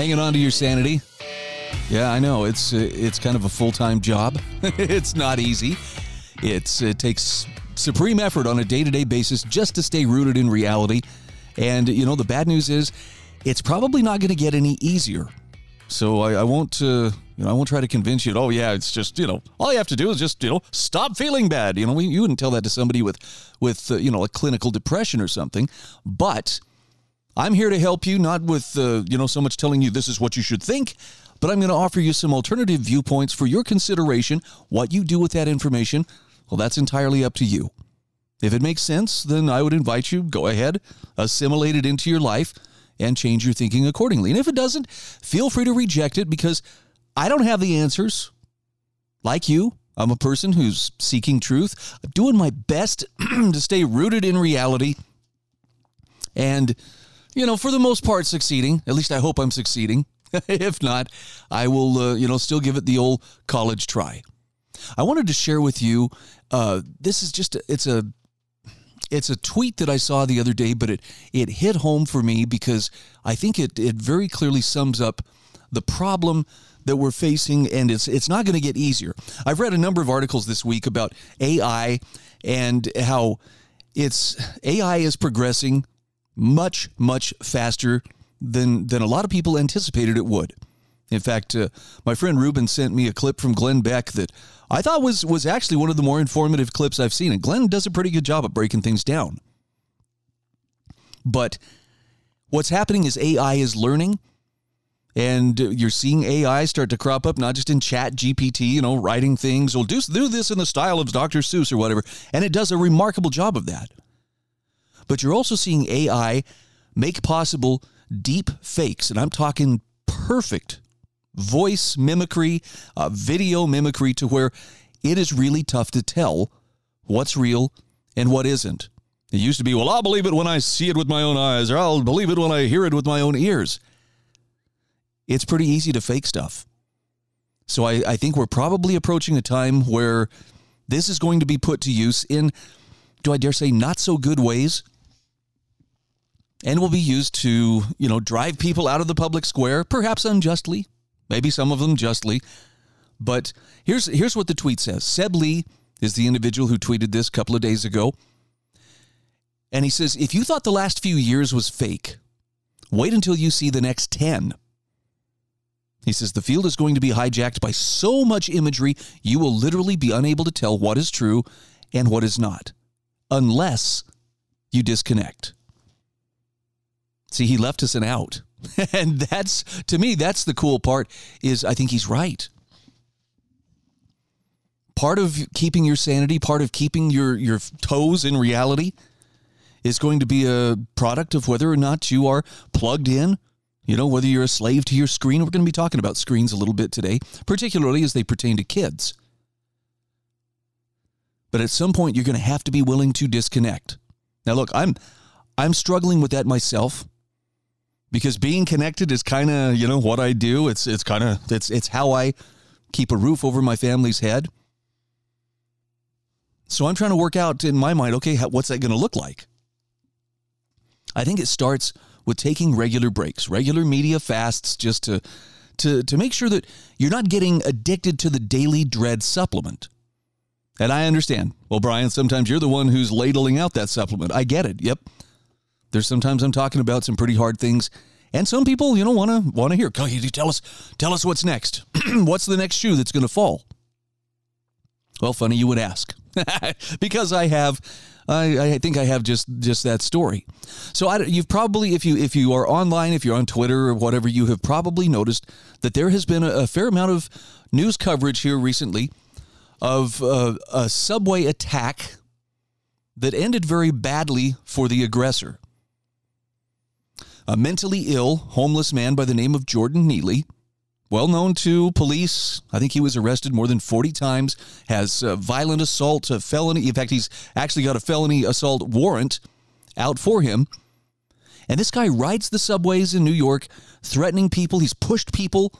Hanging on to your sanity? Yeah, I know it's uh, it's kind of a full time job. it's not easy. It's it takes supreme effort on a day to day basis just to stay rooted in reality. And you know the bad news is, it's probably not going to get any easier. So I, I won't, uh, you know, I won't try to convince you. Oh yeah, it's just you know, all you have to do is just you know, stop feeling bad. You know, we, you wouldn't tell that to somebody with, with uh, you know, a clinical depression or something. But I'm here to help you, not with uh, you know so much telling you this is what you should think, but I'm going to offer you some alternative viewpoints for your consideration. What you do with that information, well, that's entirely up to you. If it makes sense, then I would invite you go ahead, assimilate it into your life and change your thinking accordingly. And if it doesn't, feel free to reject it because I don't have the answers. Like you, I'm a person who's seeking truth, doing my best to stay rooted in reality, and, you know, for the most part, succeeding. At least I hope I'm succeeding. if not, I will, uh, you know, still give it the old college try. I wanted to share with you. Uh, this is just a, it's a it's a tweet that I saw the other day, but it it hit home for me because I think it it very clearly sums up the problem that we're facing, and it's it's not going to get easier. I've read a number of articles this week about AI and how it's AI is progressing much much faster than than a lot of people anticipated it would. In fact, uh, my friend Ruben sent me a clip from Glenn Beck that I thought was was actually one of the more informative clips I've seen. And Glenn does a pretty good job of breaking things down. But what's happening is AI is learning, and you're seeing AI start to crop up, not just in Chat GPT, you know, writing things. Well, do do this in the style of Dr. Seuss or whatever, and it does a remarkable job of that. But you're also seeing AI make possible deep fakes, and I'm talking perfect voice mimicry, uh, video mimicry, to where it is really tough to tell what's real and what isn't. It used to be, well, I'll believe it when I see it with my own eyes, or I'll believe it when I hear it with my own ears. It's pretty easy to fake stuff. So I, I think we're probably approaching a time where this is going to be put to use in, do I dare say, not so good ways and will be used to, you know, drive people out of the public square, perhaps unjustly, maybe some of them justly. But here's here's what the tweet says. Seb Lee is the individual who tweeted this a couple of days ago. And he says, if you thought the last few years was fake, wait until you see the next 10. He says, the field is going to be hijacked by so much imagery, you will literally be unable to tell what is true and what is not, unless you disconnect. See, he left us an out. and that's to me that's the cool part is I think he's right. Part of keeping your sanity, part of keeping your your toes in reality is going to be a product of whether or not you are plugged in, you know, whether you're a slave to your screen. We're going to be talking about screens a little bit today, particularly as they pertain to kids. But at some point you're going to have to be willing to disconnect. Now look, I'm I'm struggling with that myself because being connected is kind of you know what I do. It's it's kind of it's it's how I keep a roof over my family's head. So I'm trying to work out in my mind. Okay, what's that going to look like? I think it starts with taking regular breaks, regular media fasts, just to to to make sure that you're not getting addicted to the daily dread supplement. And I understand. Well, Bryan, sometimes you're the one who's ladling out that supplement. I get it. Yep. There's sometimes I'm talking about some pretty hard things, and some people, you know, want to want to hear. Tell us, tell us what's next. what's the next shoe that's going to fall? Well, funny you would ask, because I have, I, I think I have just just that story. So I, you've probably, if you if you are online, if you're on Twitter or whatever, you have probably noticed that there has been a, a fair amount of news coverage here recently of uh, a subway attack that ended very badly for the aggressor a mentally ill, homeless man by the name of Jordan Neely well known to police. I think he was arrested more than 40 times, has violent assault, a felony. In fact, he's actually got a felony assault warrant out for him. And this guy rides the subways in New York, threatening people. He's pushed people,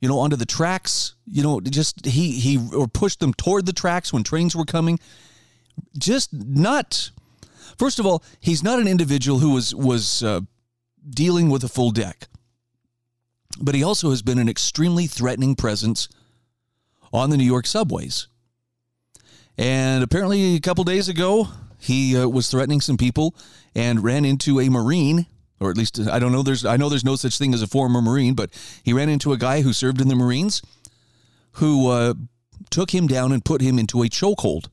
you know, onto the tracks. You know, just he he or pushed them toward the tracks when trains were coming. Just not. First of all, he's not an individual who was was uh, dealing with a full deck but he also has been an extremely threatening presence on the New York subways. And apparently, a couple days ago, he uh, was threatening some people and ran into a Marine, or at least I don't know. There's I know there's no such thing as a former Marine, but he ran into a guy who served in the Marines, who uh, took him down and put him into a chokehold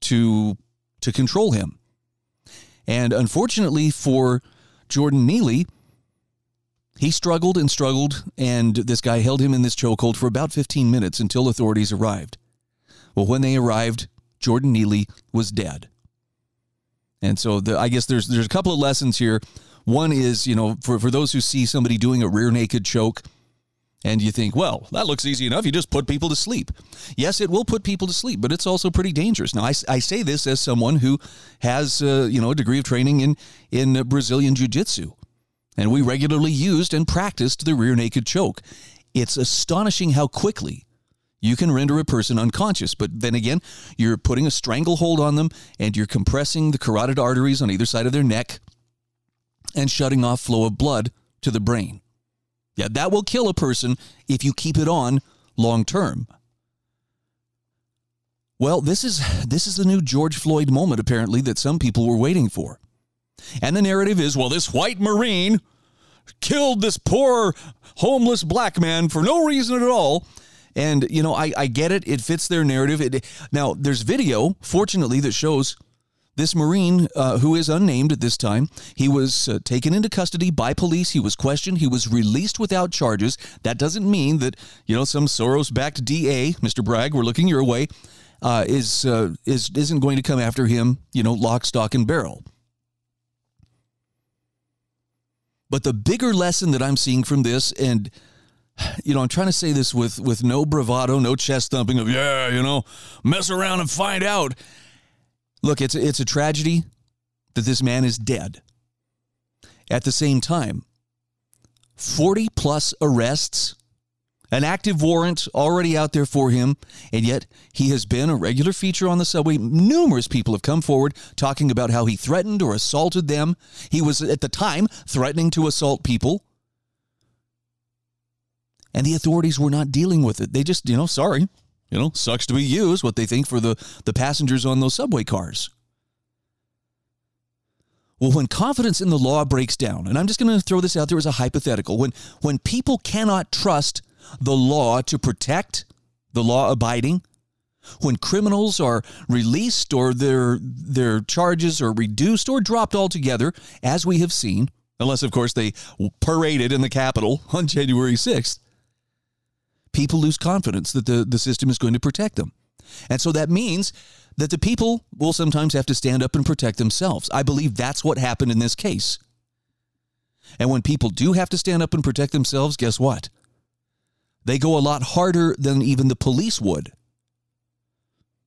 to to control him. And unfortunately for Jordan Neely, he struggled and struggled, and this guy held him in this chokehold for about 15 minutes until authorities arrived. Well, when they arrived, Jordan Neely was dead. And so the, I guess there's there's a couple of lessons here. One is, you know, for, for those who see somebody doing a rear naked choke, and you think, well, that looks easy enough. You just put people to sleep. Yes, it will put people to sleep, but it's also pretty dangerous. Now, I, I say this as someone who has, uh, you know, a degree of training in in Brazilian jiu jitsu and we regularly used and practiced the rear naked choke. It's astonishing how quickly you can render a person unconscious. But then again, you're putting a stranglehold on them and you're compressing the carotid arteries on either side of their neck and shutting off flow of blood to the brain. Yeah, that will kill a person if you keep it on long term. Well, this is this is the new George Floyd moment apparently that some people were waiting for. And the narrative is well, this white Marine killed this poor homeless black man for no reason at all. And, you know, I, I get it. It fits their narrative. It, now, there's video, fortunately, that shows this Marine, uh, who is unnamed at this time, he was uh, taken into custody by police. He was questioned. He was released without charges. That doesn't mean that, you know, some Soros backed DA, Mr. Bragg, we're looking your way, uh, is, uh, is, isn't going to come after him, you know, lock, stock, and barrel. But the bigger lesson that I'm seeing from this, and you know, I'm trying to say this with with no bravado, no chest thumping of yeah, you know, mess around and find out. Look, it's it's a tragedy that this man is dead. At the same time, 40 plus arrests an active warrant already out there for him, and yet he has been a regular feature on the subway. Numerous people have come forward talking about how he threatened or assaulted them. He was at the time threatening to assault people. And the authorities were not dealing with it. They just, you know, sorry, you know, sucks to be you is what they think for the, the passengers on those subway cars. Well, when confidence in the law breaks down, and I'm just going to throw this out there as a hypothetical, when when people cannot trust the law to protect the law abiding. When criminals are released or their, their charges are reduced or dropped altogether, as we have seen, unless, of course, they paraded in the Capitol on January 6th, people lose confidence that the, the system is going to protect them. And so that means that the people will sometimes have to stand up and protect themselves. I believe that's what happened in this case. And when people do have to stand up and protect themselves, guess what? They go a lot harder than even the police would.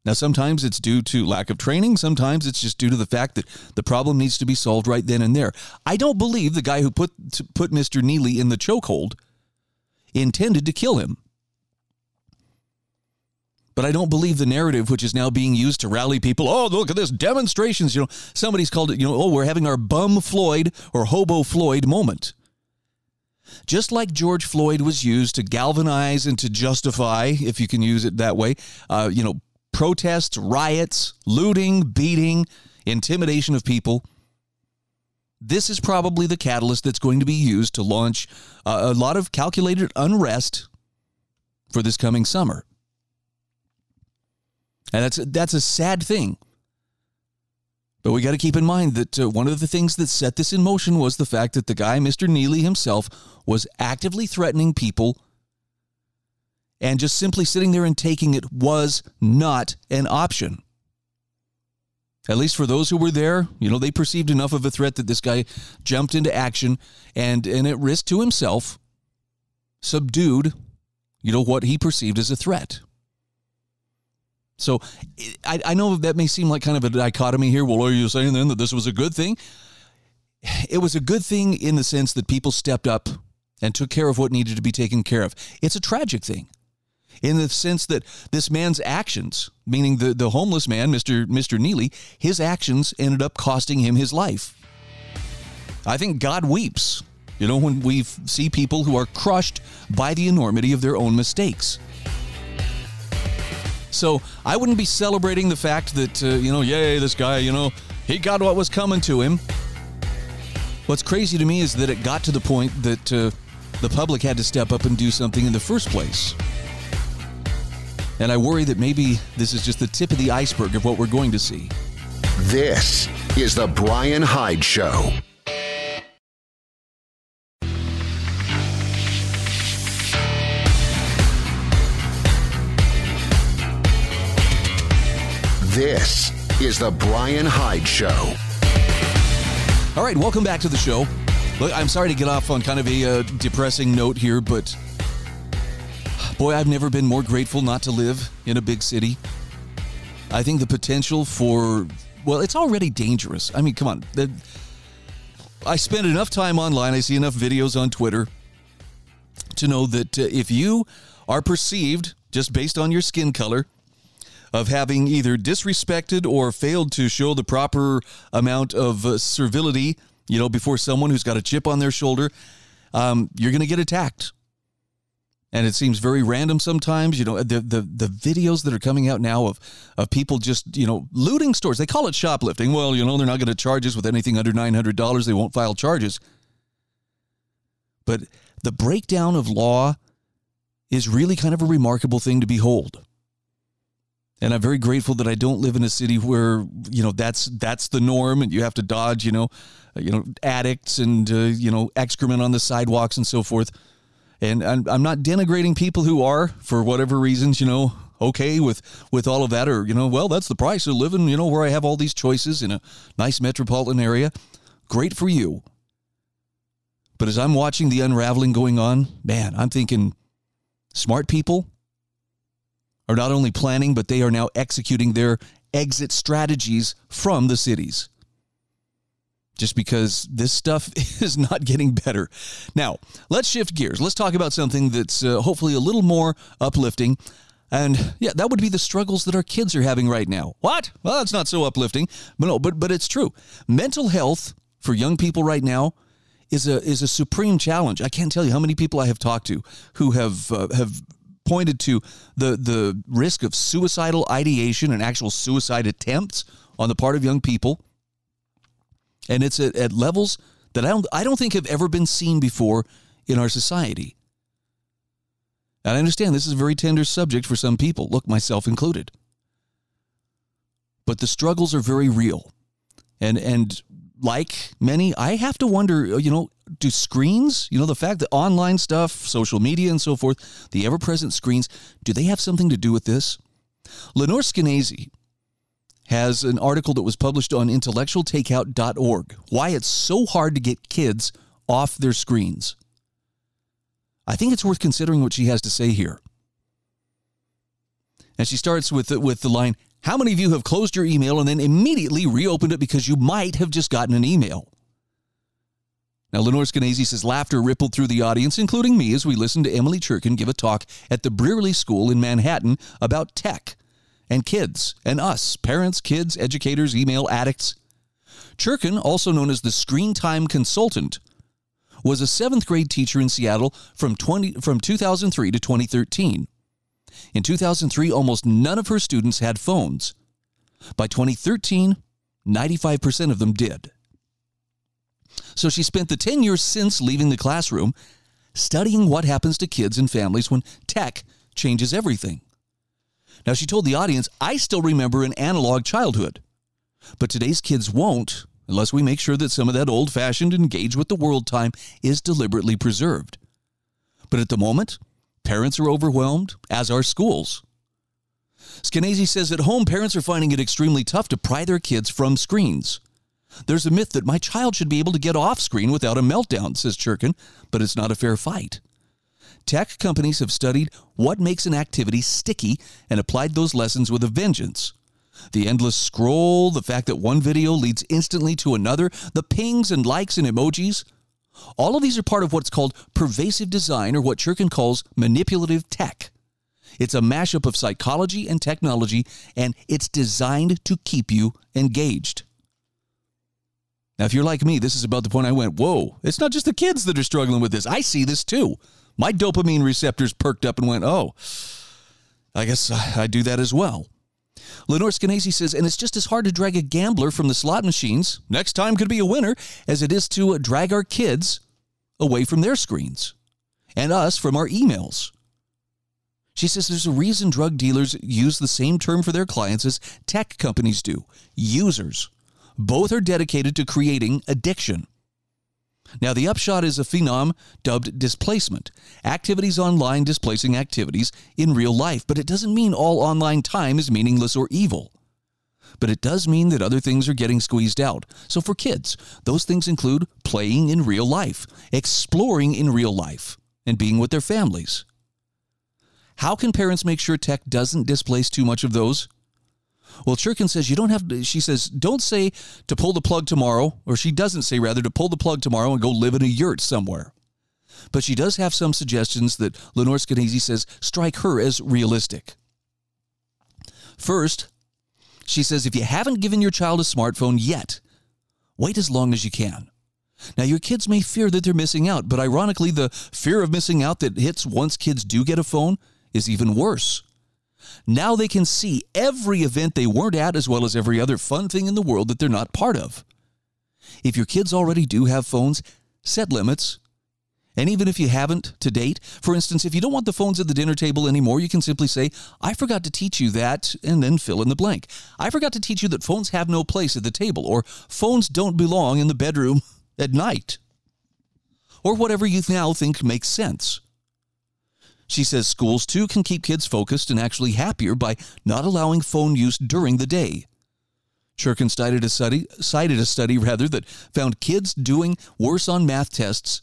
Now, sometimes it's due to lack of training. Sometimes it's just due to the fact that the problem needs to be solved right then and there. I don't believe the guy who put put Mr. Neely in the chokehold intended to kill him. But I don't believe the narrative, which is now being used to rally people. Oh, look at this demonstrations. You know, somebody's called it. You know, oh, we're having our bum Floyd or hobo Floyd moment. Just like George Floyd was used to galvanize and to justify, if you can use it that way, uh, you know, protests, riots, looting, beating, intimidation of people. This is probably the catalyst that's going to be used to launch uh, a lot of calculated unrest for this coming summer. And that's that's a sad thing but we got to keep in mind that uh, one of the things that set this in motion was the fact that the guy, Mr. Neely himself, was actively threatening people. And just simply sitting there and taking it was not an option. At least for those who were there, you know, they perceived enough of a threat that this guy jumped into action and, and at risk to himself, subdued you know, what he perceived as a threat. So I, I know that may seem like kind of a dichotomy here. Well, are you saying then that this was a good thing? It was a good thing in the sense that people stepped up and took care of what needed to be taken care of. It's a tragic thing in the sense that this man's actions, meaning the, the homeless man, Mr. Mr. Neely, his actions ended up costing him his life. I think God weeps, you know, when we see people who are crushed by the enormity of their own mistakes. So I wouldn't be celebrating the fact that, uh, you know, yay, this guy, you know, he got what was coming to him. What's crazy to me is that it got to the point that uh, the public had to step up and do something in the first place. And I worry that maybe this is just the tip of the iceberg of what we're going to see. This is The Bryan Hyde Show. This is The Bryan Hyde Show. All right, welcome back to the show. Look, I'm sorry to get off on kind of a uh, depressing note here, but boy, I've never been more grateful not to live in a big city. I think the potential for, well, it's already dangerous. I mean, come on. The, I spend enough time online, I see enough videos on Twitter to know that uh, if you are perceived just based on your skin color of having either disrespected or failed to show the proper amount of uh, servility, you know, before someone who's got a chip on their shoulder, um, you're going to get attacked. And it seems very random sometimes. You know, the, the the videos that are coming out now of of people just you know looting stores. They call it shoplifting. Well, you know, they're not going to charge us with anything under nine hundred dollars. They won't file charges. But the breakdown of law is really kind of a remarkable thing to behold and I'm very grateful that I don't live in a city where you know that's that's the norm, and you have to dodge you know, uh, you know addicts and uh, you know excrement on the sidewalks and so forth. And I'm, I'm not denigrating people who are for whatever reasons you know okay with with all of that, or you know well that's the price of living you know where I have all these choices in a nice metropolitan area. Great for you. But as I'm watching the unraveling going on, man, I'm thinking smart people are not only planning, but they are now executing their exit strategies from the cities. Just because this stuff is not getting better. Now, let's shift gears. Let's talk about something that's uh, hopefully a little more uplifting. And yeah, that would be the struggles that our kids are having right now. What? Well, that's not so uplifting, but no, but but it's true. Mental health for young people right now is a is a supreme challenge. I can't tell you how many people I have talked to who have uh, have pointed to the the risk of suicidal ideation and actual suicide attempts on the part of young people, and it's at, at levels that I don't I don't think have ever been seen before in our society. And I understand this is a very tender subject for some people, look, myself included. But the struggles are very real. And and like many, I have to wonder, uh, you know, do screens, you know, the fact that online stuff, social media, and so forth, the ever present screens, do they have something to do with this? Lenore Skenazy has an article that was published on intellectualtakeout.org why it's so hard to get kids off their screens. I think it's worth considering what she has to say here. And she starts with with the line How many of you have closed your email and then immediately reopened it because you might have just gotten an email? Now, Lenore Skenazy says laughter rippled through the audience, including me, as we listened to Emily Cherkin give a talk at the Brearley School in Manhattan about tech and kids and us, parents, kids, educators, email addicts. Cherkin, also known as the Screen Time Consultant, was a seventh grade teacher in Seattle from, 20, from 2003 to 2013. In 2003, almost none of her students had phones. By 2013, 95% of them did. So she spent the 10 years since leaving the classroom studying what happens to kids and families when tech changes everything. Now, she told the audience, I still remember an analog childhood, but today's kids won't unless we make sure that some of that old fashioned engage with the world time is deliberately preserved. But at the moment, parents are overwhelmed, as are schools. Skenazy says at home, parents are finding it extremely tough to pry their kids from screens. There's a myth that my child should be able to get off screen without a meltdown, says Cherkin, but it's not a fair fight. tech companies have studied what makes an activity sticky and applied those lessons with a vengeance. The endless scroll, the fact that one video leads instantly to another, the pings and likes and emojis. All of these are part of what's called pervasive design or what Cherkin calls manipulative tech. It's a mashup of psychology and technology, and it's designed to keep you engaged. Now, if you're like me, this is about the point I went, whoa, it's not just the kids that are struggling with this. I see this too. My dopamine receptors perked up and went, oh, I guess I do that as well. Lenore Skenazy says, and it's just as hard to drag a gambler from the slot machines, next time could be a winner, as it is to drag our kids away from their screens and us from our emails. She says there's a reason drug dealers use the same term for their clients as tech companies do users. Both are dedicated to creating addiction. Now, the upshot is a phenom dubbed displacement activities online displacing activities in real life. But it doesn't mean all online time is meaningless or evil. But it does mean that other things are getting squeezed out. So, for kids, those things include playing in real life, exploring in real life, and being with their families. How can parents make sure tech doesn't displace too much of those? Well, Cherkin says you don't have to, she says, don't say to pull the plug tomorrow, or she doesn't say rather to pull the plug tomorrow and go live in a yurt somewhere. But she does have some suggestions that Lenore Skenazy says strike her as realistic. First, she says if you haven't given your child a smartphone yet, wait as long as you can. Now, your kids may fear that they're missing out, but ironically, the fear of missing out that hits once kids do get a phone is even worse. Now they can see every event they weren't at as well as every other fun thing in the world that they're not part of. If your kids already do have phones, set limits. And even if you haven't to date, for instance, if you don't want the phones at the dinner table anymore, you can simply say, I forgot to teach you that, and then fill in the blank. I forgot to teach you that phones have no place at the table, or phones don't belong in the bedroom at night, or whatever you now think makes sense. She says schools too can keep kids focused and actually happier by not allowing phone use during the day. Cherkin cited a study, cited a study rather that found kids doing worse on math tests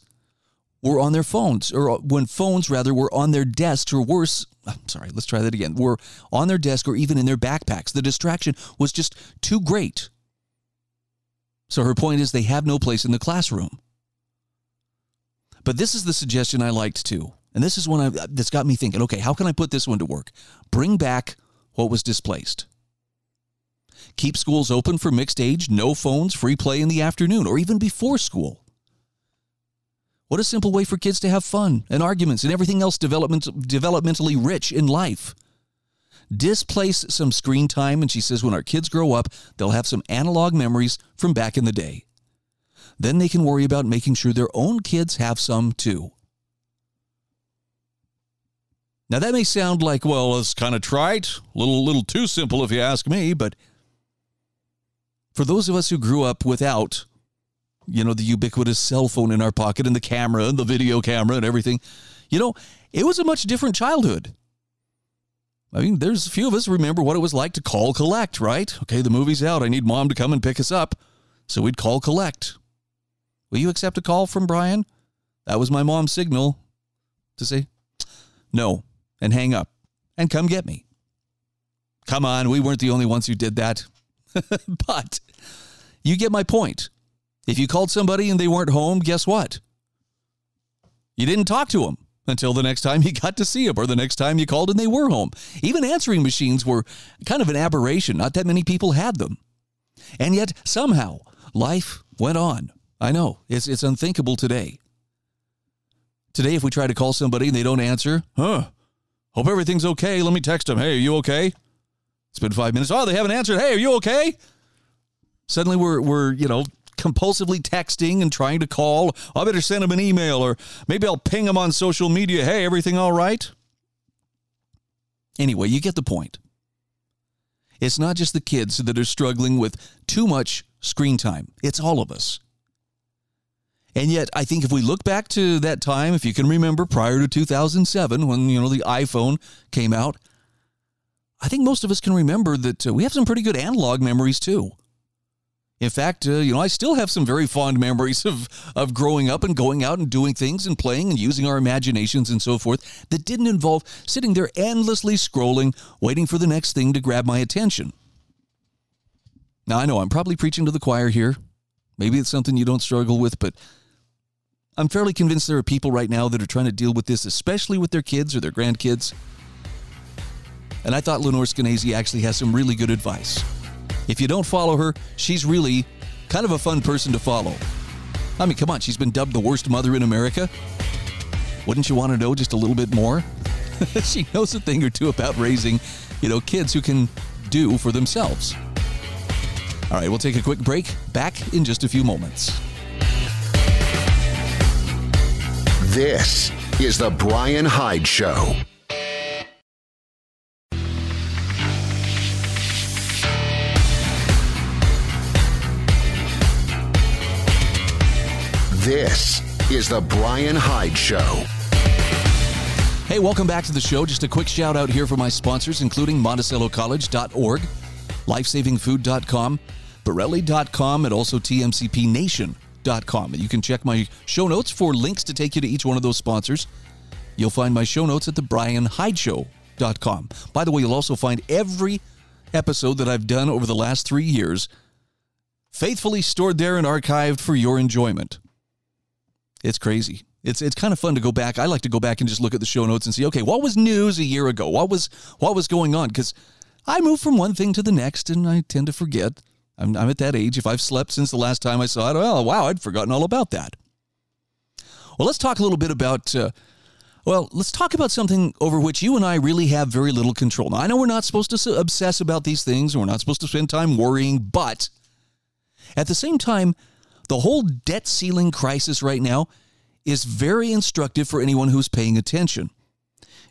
were on their phones, or uh, when phones rather were on their desks, or worse. I'm sorry, let's try that again. Were on their desk or even in their backpacks. The distraction was just too great. So her point is they have no place in the classroom. But this is the suggestion I liked too. And this is one I, that's got me thinking okay, how can I put this one to work? Bring back what was displaced. Keep schools open for mixed age, no phones, free play in the afternoon, or even before school. What a simple way for kids to have fun and arguments and everything else development, developmentally rich in life. Displace some screen time, and she says when our kids grow up, they'll have some analog memories from back in the day. Then they can worry about making sure their own kids have some too. Now that may sound like, well, it's kind of trite, a little, little too simple if you ask me, but for those of us who grew up without, you know, the ubiquitous cell phone in our pocket and the camera and the video camera and everything, you know, it was a much different childhood. I mean, there's a few of us remember what it was like to call collect, right? Okay, the movie's out. I need mom to come and pick us up. So we'd call collect. Will you accept a call from Bryan? That was my mom's signal to say, no, and hang up and come get me. Come on, we weren't the only ones who did that. but you get my point. If you called somebody and they weren't home, guess what? You didn't talk to them until the next time you got to see them or the next time you called and they were home. Even answering machines were kind of an aberration. Not that many people had them. And yet, somehow, life went on. I know, it's, it's unthinkable today. Today, if we try to call somebody and they don't answer, huh, Hope everything's okay. Let me text them. Hey, are you okay? It's been five minutes. Oh, they haven't answered. Hey, are you okay? Suddenly we're, we're you know, compulsively texting and trying to call. I better send them an email or maybe I'll ping them on social media. Hey, everything all right? Anyway, you get the point. It's not just the kids that are struggling with too much screen time, it's all of us. And yet, I think if we look back to that time, if you can remember prior to 2007 when, you know, the iPhone came out, I think most of us can remember that uh, we have some pretty good analog memories too. In fact, uh, you know, I still have some very fond memories of, of growing up and going out and doing things and playing and using our imaginations and so forth that didn't involve sitting there endlessly scrolling, waiting for the next thing to grab my attention. Now, I know I'm probably preaching to the choir here. Maybe it's something you don't struggle with, but I'm fairly convinced there are people right now that are trying to deal with this, especially with their kids or their grandkids. And I thought Lenore Skenazy actually has some really good advice. If you don't follow her, she's really kind of a fun person to follow. I mean, come on, she's been dubbed the worst mother in America. Wouldn't you want to know just a little bit more? she knows a thing or two about raising, you know, kids who can do for themselves. All right, we'll take a quick break. Back in just a few moments. This is The Bryan Hyde Show. This is The Bryan Hyde Show. Hey, welcome back to the show. Just a quick shout out here for my sponsors, including MonticelloCollege.org, LifesavingFood.com, Bereli.com, and also TMCPNation.com. And you can check my show notes for links to take you to each one of those sponsors. You'll find my show notes at thebryanhydeshow.com. By the way, you'll also find every episode that I've done over the last three years faithfully stored there and archived for your enjoyment. It's crazy. It's it's kind of fun to go back. I like to go back and just look at the show notes and see, okay, what was news a year ago? What was what was going on? Because I move from one thing to the next, and I tend to forget. I'm, I'm at that age. If I've slept since the last time I saw it, oh wow, I'd forgotten all about that. Well, let's talk a little bit about. Uh, well, let's talk about something over which you and I really have very little control. Now, I know we're not supposed to obsess about these things, and we're not supposed to spend time worrying, but at the same time, the whole debt ceiling crisis right now is very instructive for anyone who's paying attention.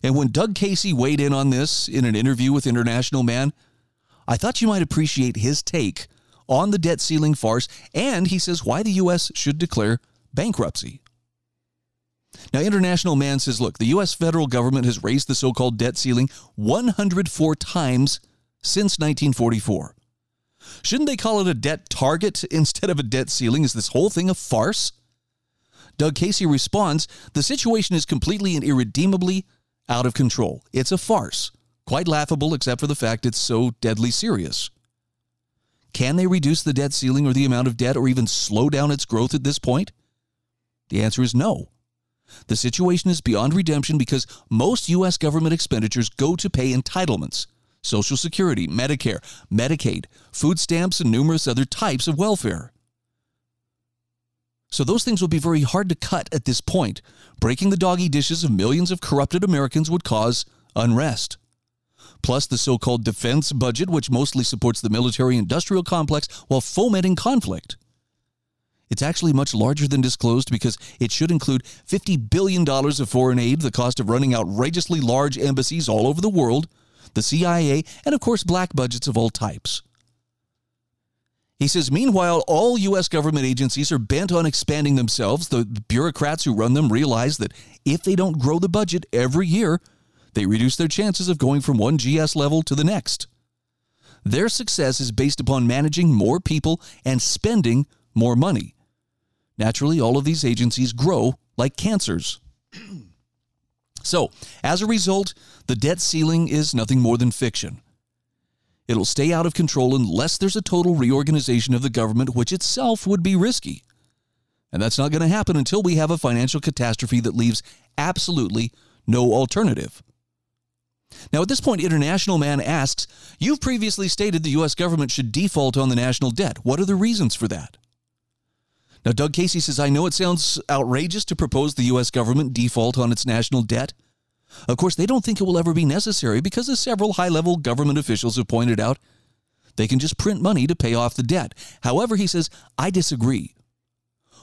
And when Doug Casey weighed in on this in an interview with International Man, I thought you might appreciate his take on the debt ceiling farce, and he says why the U.S. should declare bankruptcy. Now, International Man says, look, the U.S. federal government has raised the so called debt ceiling 104 times since 1944. Shouldn't they call it a debt target instead of a debt ceiling? Is this whole thing a farce? Doug Casey responds The situation is completely and irredeemably out of control. It's a farce. Quite laughable, except for the fact it's so deadly serious. Can they reduce the debt ceiling or the amount of debt or even slow down its growth at this point? The answer is no. The situation is beyond redemption because most U.S. government expenditures go to pay entitlements Social Security, Medicare, Medicaid, food stamps, and numerous other types of welfare. So those things will be very hard to cut at this point. Breaking the doggy dishes of millions of corrupted Americans would cause unrest. Plus, the so called defense budget, which mostly supports the military industrial complex while fomenting conflict. It's actually much larger than disclosed because it should include $50 billion of foreign aid, the cost of running outrageously large embassies all over the world, the CIA, and of course, black budgets of all types. He says, meanwhile, all U.S. government agencies are bent on expanding themselves. The bureaucrats who run them realize that if they don't grow the budget every year, they reduce their chances of going from one GS level to the next. Their success is based upon managing more people and spending more money. Naturally, all of these agencies grow like cancers. So, as a result, the debt ceiling is nothing more than fiction. It'll stay out of control unless there's a total reorganization of the government, which itself would be risky. And that's not going to happen until we have a financial catastrophe that leaves absolutely no alternative. Now, at this point, International Man asks You've previously stated the U.S. government should default on the national debt. What are the reasons for that? Now, Doug Casey says, I know it sounds outrageous to propose the U.S. government default on its national debt. Of course, they don't think it will ever be necessary because, as several high level government officials have pointed out, they can just print money to pay off the debt. However, he says, I disagree.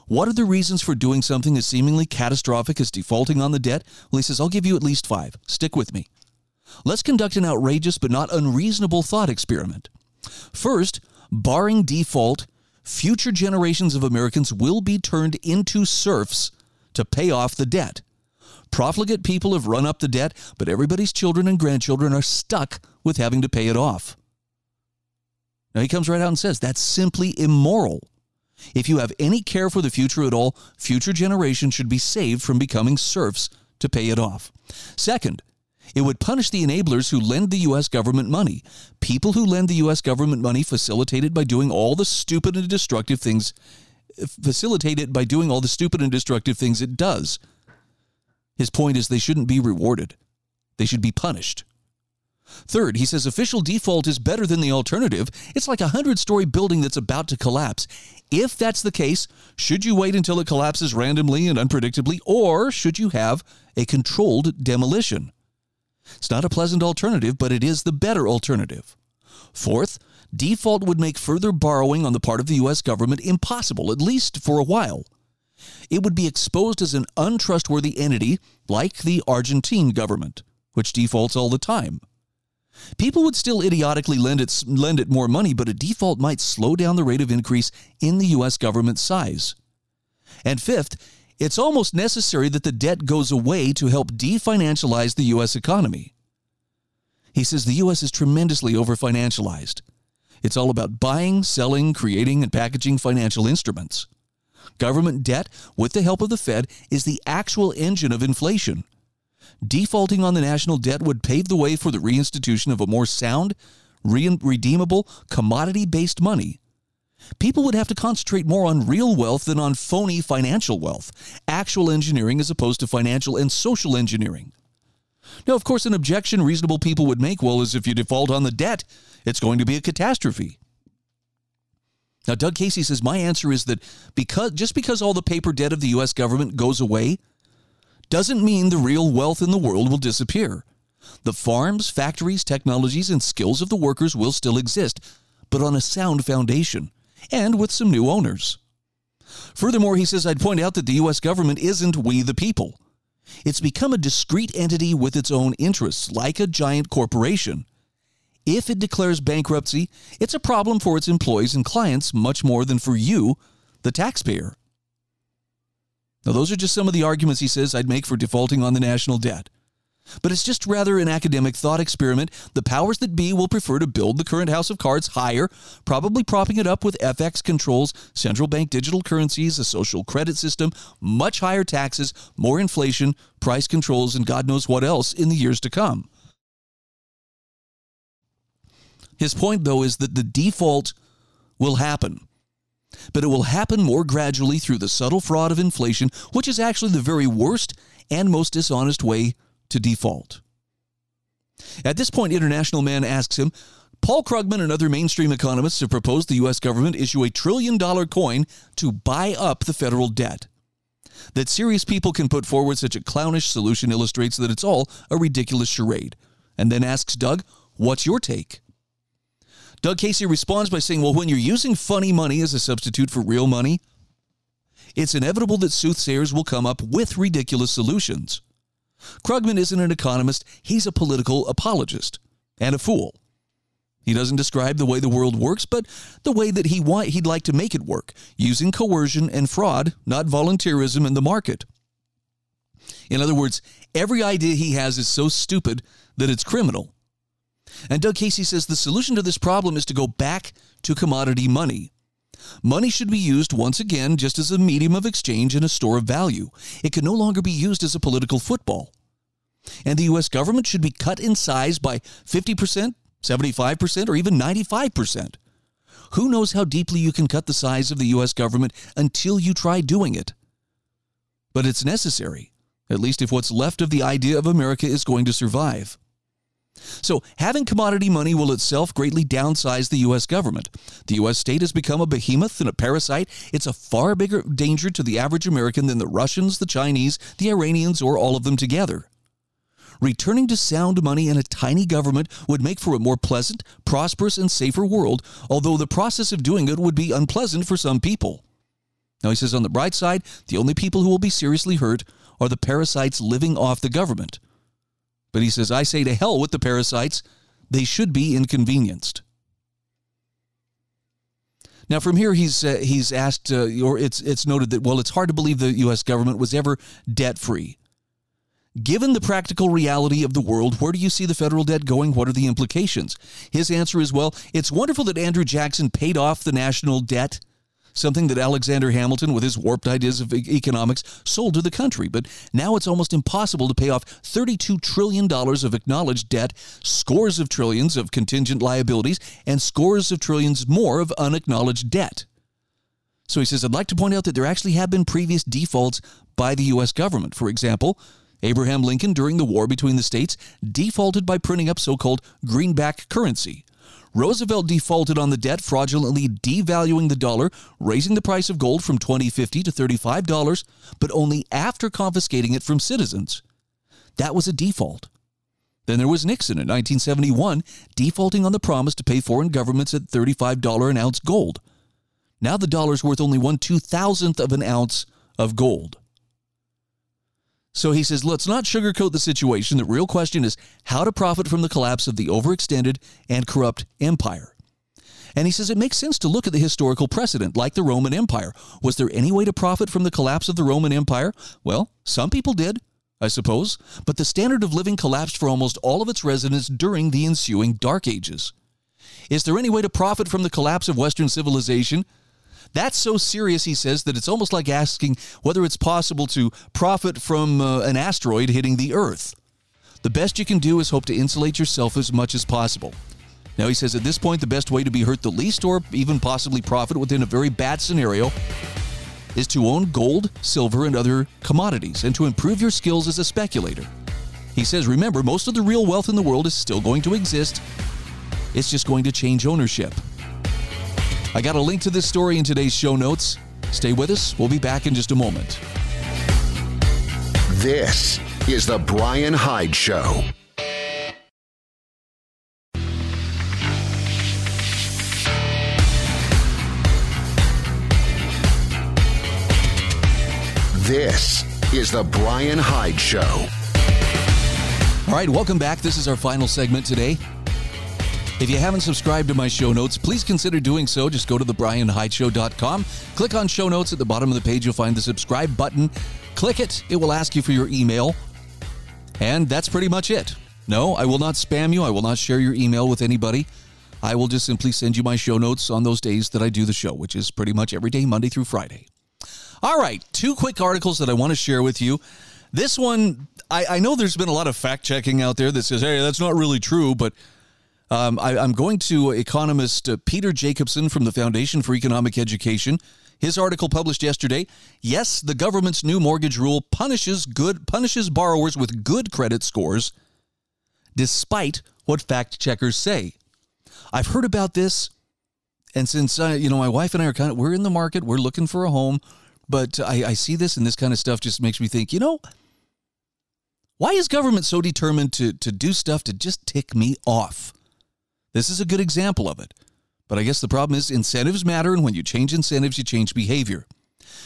What are the reasons for doing something as seemingly catastrophic as defaulting on the debt? Well, he says, I'll give you at least five. Stick with me. Let's conduct an outrageous but not unreasonable thought experiment. First, barring default, future generations of Americans will be turned into serfs to pay off the debt. Profligate people have run up the debt, but everybody's children and grandchildren are stuck with having to pay it off. Now, he comes right out and says that's simply immoral. If you have any care for the future at all, future generations should be saved from becoming serfs to pay it off. Second, it would punish the enablers who lend the U.S. government money. People who lend the U.S. government money facilitated by doing all the stupid and destructive things, facilitate it by doing all the stupid and destructive things it does. His point is they shouldn't be rewarded, they should be punished. Third, he says official default is better than the alternative. It's like a hundred story building that's about to collapse. If that's the case, should you wait until it collapses randomly and unpredictably, or should you have a controlled demolition? It's not a pleasant alternative, but it is the better alternative. Fourth, default would make further borrowing on the part of the U.S. government impossible, at least for a while. It would be exposed as an untrustworthy entity like the Argentine government, which defaults all the time. People would still idiotically lend it, lend it more money, but a default might slow down the rate of increase in the U.S. government size. And fifth, it's almost necessary that the debt goes away to help definancialize the U.S. economy. He says the U.S. is tremendously overfinancialized. It's all about buying, selling, creating, and packaging financial instruments. Government debt, with the help of the Fed, is the actual engine of inflation. Defaulting on the national debt would pave the way for the reinstitution of a more sound, redeemable, commodity based money. People would have to concentrate more on real wealth than on phony financial wealth, actual engineering as opposed to financial and social engineering. Now, of course, an objection reasonable people would make well is if you default on the debt, it's going to be a catastrophe. Now, Doug Casey says my answer is that because just because all the paper debt of the U.S. government goes away doesn't mean the real wealth in the world will disappear. The farms, factories, technologies, and skills of the workers will still exist, but on a sound foundation and with some new owners. Furthermore, he says I'd point out that the U.S. government isn't we the people. It's become a discrete entity with its own interests, like a giant corporation. If it declares bankruptcy, it's a problem for its employees and clients much more than for you, the taxpayer. Now, those are just some of the arguments he says I'd make for defaulting on the national debt. But it's just rather an academic thought experiment. The powers that be will prefer to build the current house of cards higher, probably propping it up with FX controls, central bank digital currencies, a social credit system, much higher taxes, more inflation, price controls, and God knows what else in the years to come. His point, though, is that the default will happen but it will happen more gradually through the subtle fraud of inflation, which is actually the very worst and most dishonest way to default. At this point, International Man asks him Paul Krugman and other mainstream economists have proposed the U.S. government issue a trillion dollar coin to buy up the federal debt. That serious people can put forward such a clownish solution illustrates that it's all a ridiculous charade. And then asks Doug, What's your take? Doug Casey responds by saying, Well, when you're using funny money as a substitute for real money, it's inevitable that soothsayers will come up with ridiculous solutions. Krugman isn't an economist, he's a political apologist and a fool. He doesn't describe the way the world works, but the way that he want, he'd like to make it work, using coercion and fraud, not volunteerism in the market. In other words, every idea he has is so stupid that it's criminal. And Doug Casey says the solution to this problem is to go back to commodity money. Money should be used once again just as a medium of exchange and a store of value. It can no longer be used as a political football. And the U.S. government should be cut in size by 50%, 75%, or even 95%. Who knows how deeply you can cut the size of the U.S. government until you try doing it? But it's necessary, at least if what's left of the idea of America is going to survive. So, having commodity money will itself greatly downsize the U.S. government. The U.S. state has become a behemoth and a parasite. It's a far bigger danger to the average American than the Russians, the Chinese, the Iranians, or all of them together. Returning to sound money and a tiny government would make for a more pleasant, prosperous, and safer world, although the process of doing it would be unpleasant for some people. Now, he says on the bright side, the only people who will be seriously hurt are the parasites living off the government. But he says, I say to hell with the parasites. They should be inconvenienced. Now, from here, he's uh, he's asked, uh, or it's it's noted that well, it's hard to believe the U.S. government was ever debt free. Given the practical reality of the world, where do you see the federal debt going? What are the implications? His answer is well, it's wonderful that Andrew Jackson paid off the national debt, something that Alexander Hamilton, with his warped ideas of economics, sold to the country. But now it's almost impossible to pay off $32 trillion of acknowledged debt, scores of trillions of contingent liabilities, and scores of trillions more of unacknowledged debt. So he says, I'd like to point out that there actually have been previous defaults by the U.S. government. For example, Abraham Lincoln, during the war between the states, defaulted by printing up so called greenback currency. Roosevelt defaulted on the debt, fraudulently devaluing the dollar, raising the price of gold from $20.50 to $35, but only after confiscating it from citizens. That was a default. Then there was Nixon in 1971, defaulting on the promise to pay foreign governments at $35 an ounce gold. Now the dollar's worth only one two thousandth of an ounce of gold. So he says, let's not sugarcoat the situation. The real question is how to profit from the collapse of the overextended and corrupt empire. And he says it makes sense to look at the historical precedent, like the Roman Empire. Was there any way to profit from the collapse of the Roman Empire? Well, some people did, I suppose, but the standard of living collapsed for almost all of its residents during the ensuing Dark Ages. Is there any way to profit from the collapse of Western civilization? That's so serious, he says, that it's almost like asking whether it's possible to profit from uh, an asteroid hitting the Earth. The best you can do is hope to insulate yourself as much as possible. Now, he says at this point, the best way to be hurt the least or even possibly profit within a very bad scenario is to own gold, silver, and other commodities and to improve your skills as a speculator. He says, remember, most of the real wealth in the world is still going to exist, it's just going to change ownership. I got a link to this story in today's show notes. Stay with us. We'll be back in just a moment. This is The Bryan Hyde Show. This is The Bryan Hyde Show. All right, welcome back. This is our final segment today. If you haven't subscribed to my show notes, please consider doing so. Just go to thebryanhydeshow.com, click on show notes at the bottom of the page. You'll find the subscribe button. Click it, it will ask you for your email. And that's pretty much it. No, I will not spam you. I will not share your email with anybody. I will just simply send you my show notes on those days that I do the show, which is pretty much every day, Monday through Friday. All right, two quick articles that I want to share with you. This one, I, I know there's been a lot of fact checking out there that says, hey, that's not really true, but um, I, am going to economist uh, Peter Jacobsen from the Foundation for Economic Education. His article published yesterday. Yes, the government's new mortgage rule punishes good punishes borrowers with good credit scores, despite what fact checkers say. I've heard about this, and since uh, you know my wife and I are kind of we're in the market, we're looking for a home, but I, I see this and this kind of stuff just makes me think. You know, why is government so determined to to do stuff to just tick me off? This is a good example of it. But I guess the problem is incentives matter, and when you change incentives, you change behavior.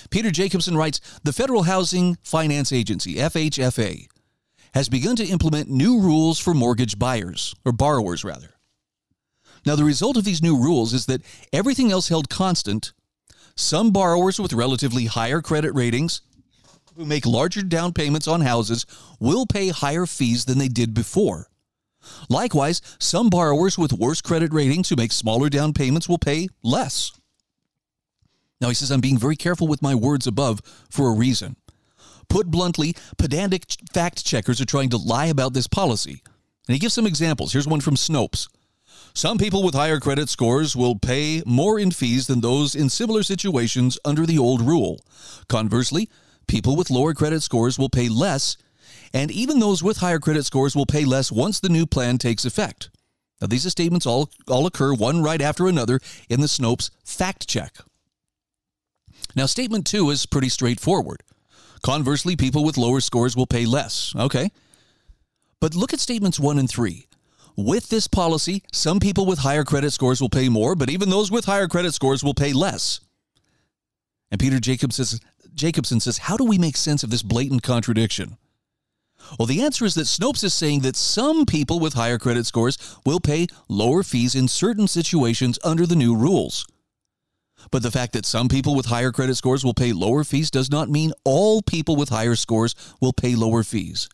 Peter Jacobsen writes The Federal Housing Finance Agency, FHFA, has begun to implement new rules for mortgage buyers, or borrowers rather. Now, the result of these new rules is that everything else held constant, some borrowers with relatively higher credit ratings who make larger down payments on houses will pay higher fees than they did before. Likewise, some borrowers with worse credit ratings who make smaller down payments will pay less. Now, he says, I'm being very careful with my words above for a reason. Put bluntly, pedantic fact checkers are trying to lie about this policy. And he gives some examples. Here's one from Snopes. Some people with higher credit scores will pay more in fees than those in similar situations under the old rule. Conversely, people with lower credit scores will pay less and even those with higher credit scores will pay less once the new plan takes effect. Now, these statements all, all occur one right after another in the Snopes fact check. Now, statement two is pretty straightforward. Conversely, people with lower scores will pay less. Okay. But look at statements one and three. With this policy, some people with higher credit scores will pay more, but even those with higher credit scores will pay less. And Peter Jacobsen says, Jacobsen says, How do we make sense of this blatant contradiction? Well, the answer is that Snopes is saying that some people with higher credit scores will pay lower fees in certain situations under the new rules. But the fact that some people with higher credit scores will pay lower fees does not mean all people with higher scores will pay lower fees.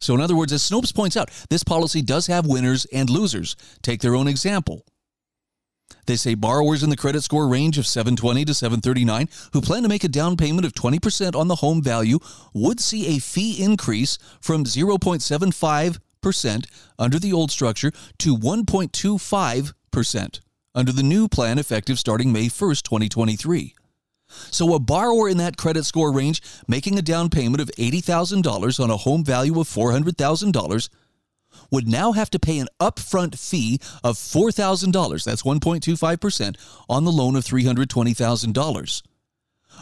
So, in other words, as Snopes points out, this policy does have winners and losers. Take their own example. They say borrowers in the credit score range of 720 to 739 who plan to make a down payment of 20% on the home value would see a fee increase from 0.75% under the old structure to 1.25% under the new plan effective starting May 1st, 2023. So, a borrower in that credit score range making a down payment of $80,000 on a home value of $400,000 would now have to pay an upfront fee of $4,000, that's 1.25%, on the loan of $320,000.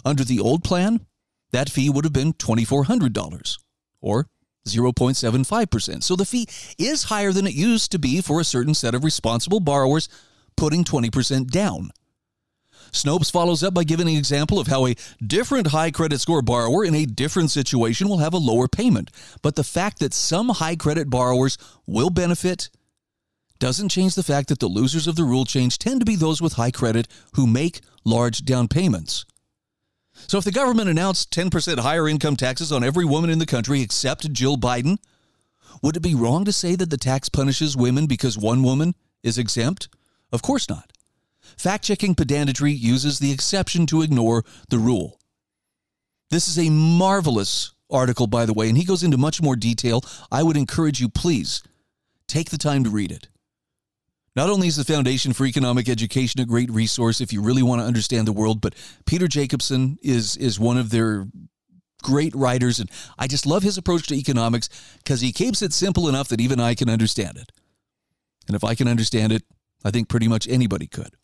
Under the old plan, that fee would have been $2,400 or 0.75%. So the fee is higher than it used to be for a certain set of responsible borrowers putting 20% down. Snopes follows up by giving an example of how a different high credit score borrower in a different situation will have a lower payment. But the fact that some high credit borrowers will benefit doesn't change the fact that the losers of the rule change tend to be those with high credit who make large down payments. So if the government announced 10% higher income taxes on every woman in the country except Jill Biden, would it be wrong to say that the tax punishes women because one woman is exempt? Of course not. Fact checking pedantry uses the exception to ignore the rule. This is a marvelous article, by the way, and he goes into much more detail. I would encourage you, please, take the time to read it. Not only is the Foundation for Economic Education a great resource if you really want to understand the world, but Peter Jacobsen is, is one of their great writers, and I just love his approach to economics because he keeps it simple enough that even I can understand it. And if I can understand it, I think pretty much anybody could.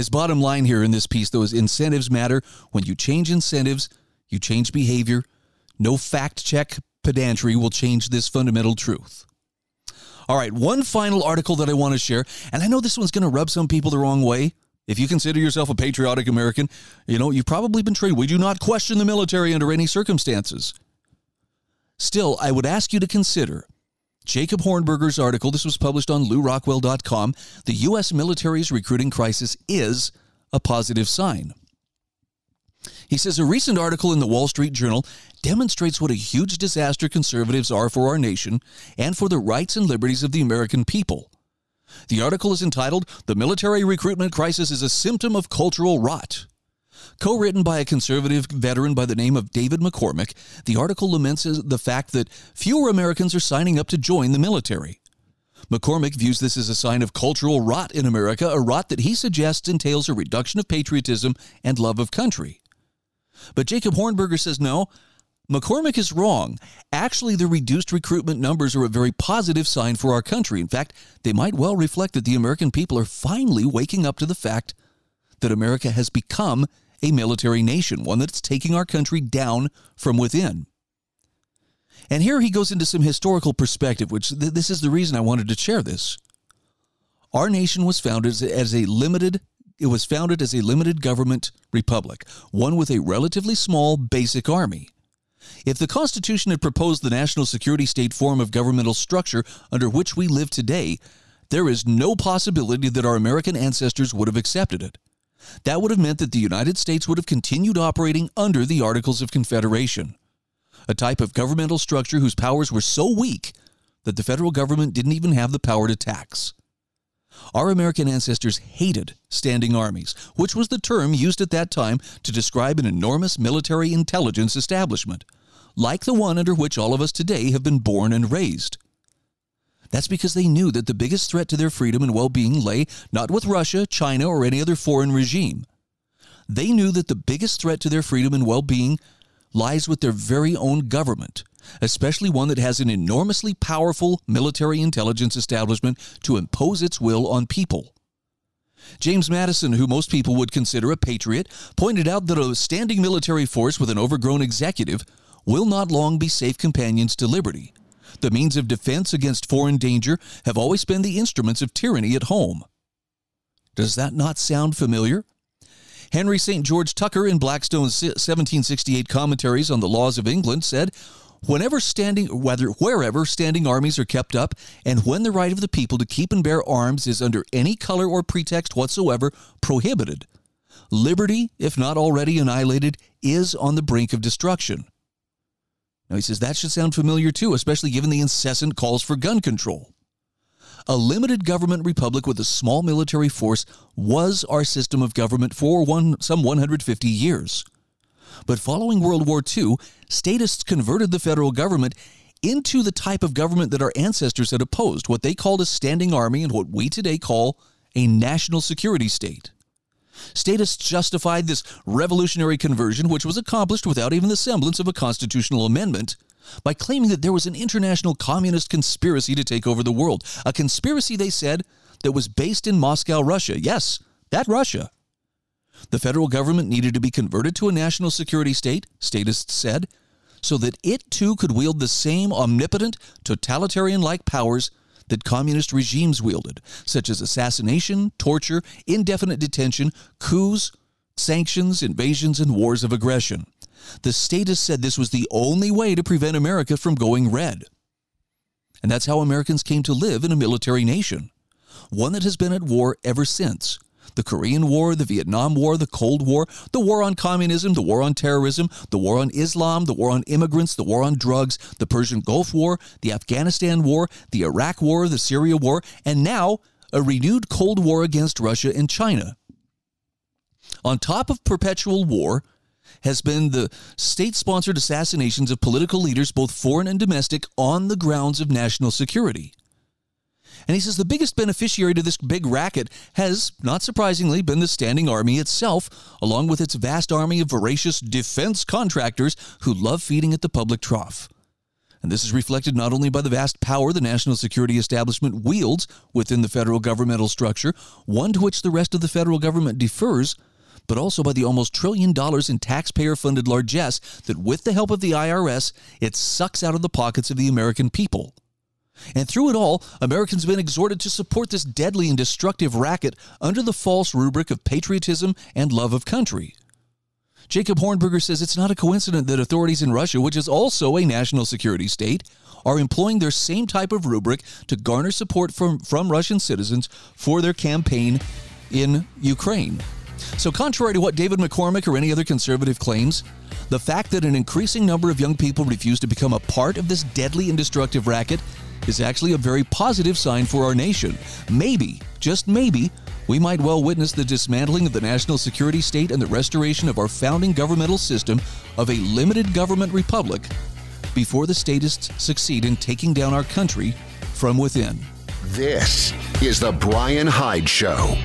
His bottom line here in this piece, though, is incentives matter. When you change incentives, you change behavior. No fact check pedantry will change this fundamental truth. All right, one final article that I want to share, and I know this one's going to rub some people the wrong way. If you consider yourself a patriotic American, you know, you've probably been trained. We do not question the military under any circumstances. Still, I would ask you to consider Jacob Hornberger's article, this was published on lewrockwell.com. The U.S. military's recruiting crisis is a positive sign. He says a recent article in the Wall Street Journal demonstrates what a huge disaster conservatives are for our nation and for the rights and liberties of the American people. The article is entitled The Military Recruitment Crisis is a Symptom of Cultural Rot. Co written by a conservative veteran by the name of David McCormick, the article laments the fact that fewer Americans are signing up to join the military. McCormick views this as a sign of cultural rot in America, a rot that he suggests entails a reduction of patriotism and love of country. But Jacob Hornberger says no, McCormick is wrong. Actually, the reduced recruitment numbers are a very positive sign for our country. In fact, they might well reflect that the American people are finally waking up to the fact that America has become a military nation, one that's taking our country down from within. And here he goes into some historical perspective, which th- this is the reason I wanted to share this. Our nation was founded as a limited it was founded as a limited government republic, one with a relatively small basic army. If the Constitution had proposed the national security state form of governmental structure under which we live today, there is no possibility that our American ancestors would have accepted it. That would have meant that the United States would have continued operating under the Articles of Confederation, a type of governmental structure whose powers were so weak that the federal government didn't even have the power to tax. Our American ancestors hated standing armies, which was the term used at that time to describe an enormous military intelligence establishment, like the one under which all of us today have been born and raised. That's because they knew that the biggest threat to their freedom and well being lay not with Russia, China, or any other foreign regime. They knew that the biggest threat to their freedom and well being lies with their very own government, especially one that has an enormously powerful military intelligence establishment to impose its will on people. James Madison, who most people would consider a patriot, pointed out that a standing military force with an overgrown executive will not long be safe companions to liberty the means of defense against foreign danger have always been the instruments of tyranny at home. Does that not sound familiar? Henry St. George Tucker in Blackstone's 1768 commentaries on the laws of England said, Whenever standing, whether wherever standing armies are kept up, and when the right of the people to keep and bear arms is under any color or pretext whatsoever prohibited, liberty, if not already annihilated, is on the brink of destruction. Now, he says that should sound familiar too, especially given the incessant calls for gun control. A limited government republic with a small military force was our system of government for one, some 150 years. But following World War II, statists converted the federal government into the type of government that our ancestors had opposed, what they called a standing army and what we today call a national security state. Statists justified this revolutionary conversion, which was accomplished without even the semblance of a constitutional amendment, by claiming that there was an international communist conspiracy to take over the world. A conspiracy, they said, that was based in Moscow, Russia. Yes, that Russia. The federal government needed to be converted to a national security state, statists said, so that it too could wield the same omnipotent, totalitarian like powers that communist regimes wielded, such as assassination, torture, indefinite detention, coups, sanctions, invasions, and wars of aggression. The statists said this was the only way to prevent America from going red. And that's how Americans came to live in a military nation, one that has been at war ever since the Korean War, the Vietnam War, the Cold War, the war on communism, the war on terrorism, the war on Islam, the war on immigrants, the war on drugs, the Persian Gulf War, the Afghanistan War, the Iraq War, the Syria War, and now a renewed Cold War against Russia and China. On top of perpetual war, has been the state sponsored assassinations of political leaders, both foreign and domestic, on the grounds of national security. And he says the biggest beneficiary to this big racket has, not surprisingly, been the Standing Army itself, along with its vast army of voracious defense contractors who love feeding at the public trough. And this is reflected not only by the vast power the national security establishment wields within the federal governmental structure, one to which the rest of the federal government defers, but also by the almost trillion dollars in taxpayer funded largesse that, with the help of the IRS, it sucks out of the pockets of the American people. And through it all, Americans have been exhorted to support this deadly and destructive racket under the false rubric of patriotism and love of country. Jacob Hornberger says it's not a coincidence that authorities in Russia, which is also a national security state, are employing their same type of rubric to garner support from, from Russian citizens for their campaign in Ukraine. So, contrary to what David McCormick or any other conservative claims, the fact that an increasing number of young people refuse to become a part of this deadly and destructive racket is actually a very positive sign for our nation. Maybe, just maybe, we might well witness the dismantling of the national security state and the restoration of our founding governmental system of a limited government republic before the statists succeed in taking down our country from within. This is The Bryan Hyde Show.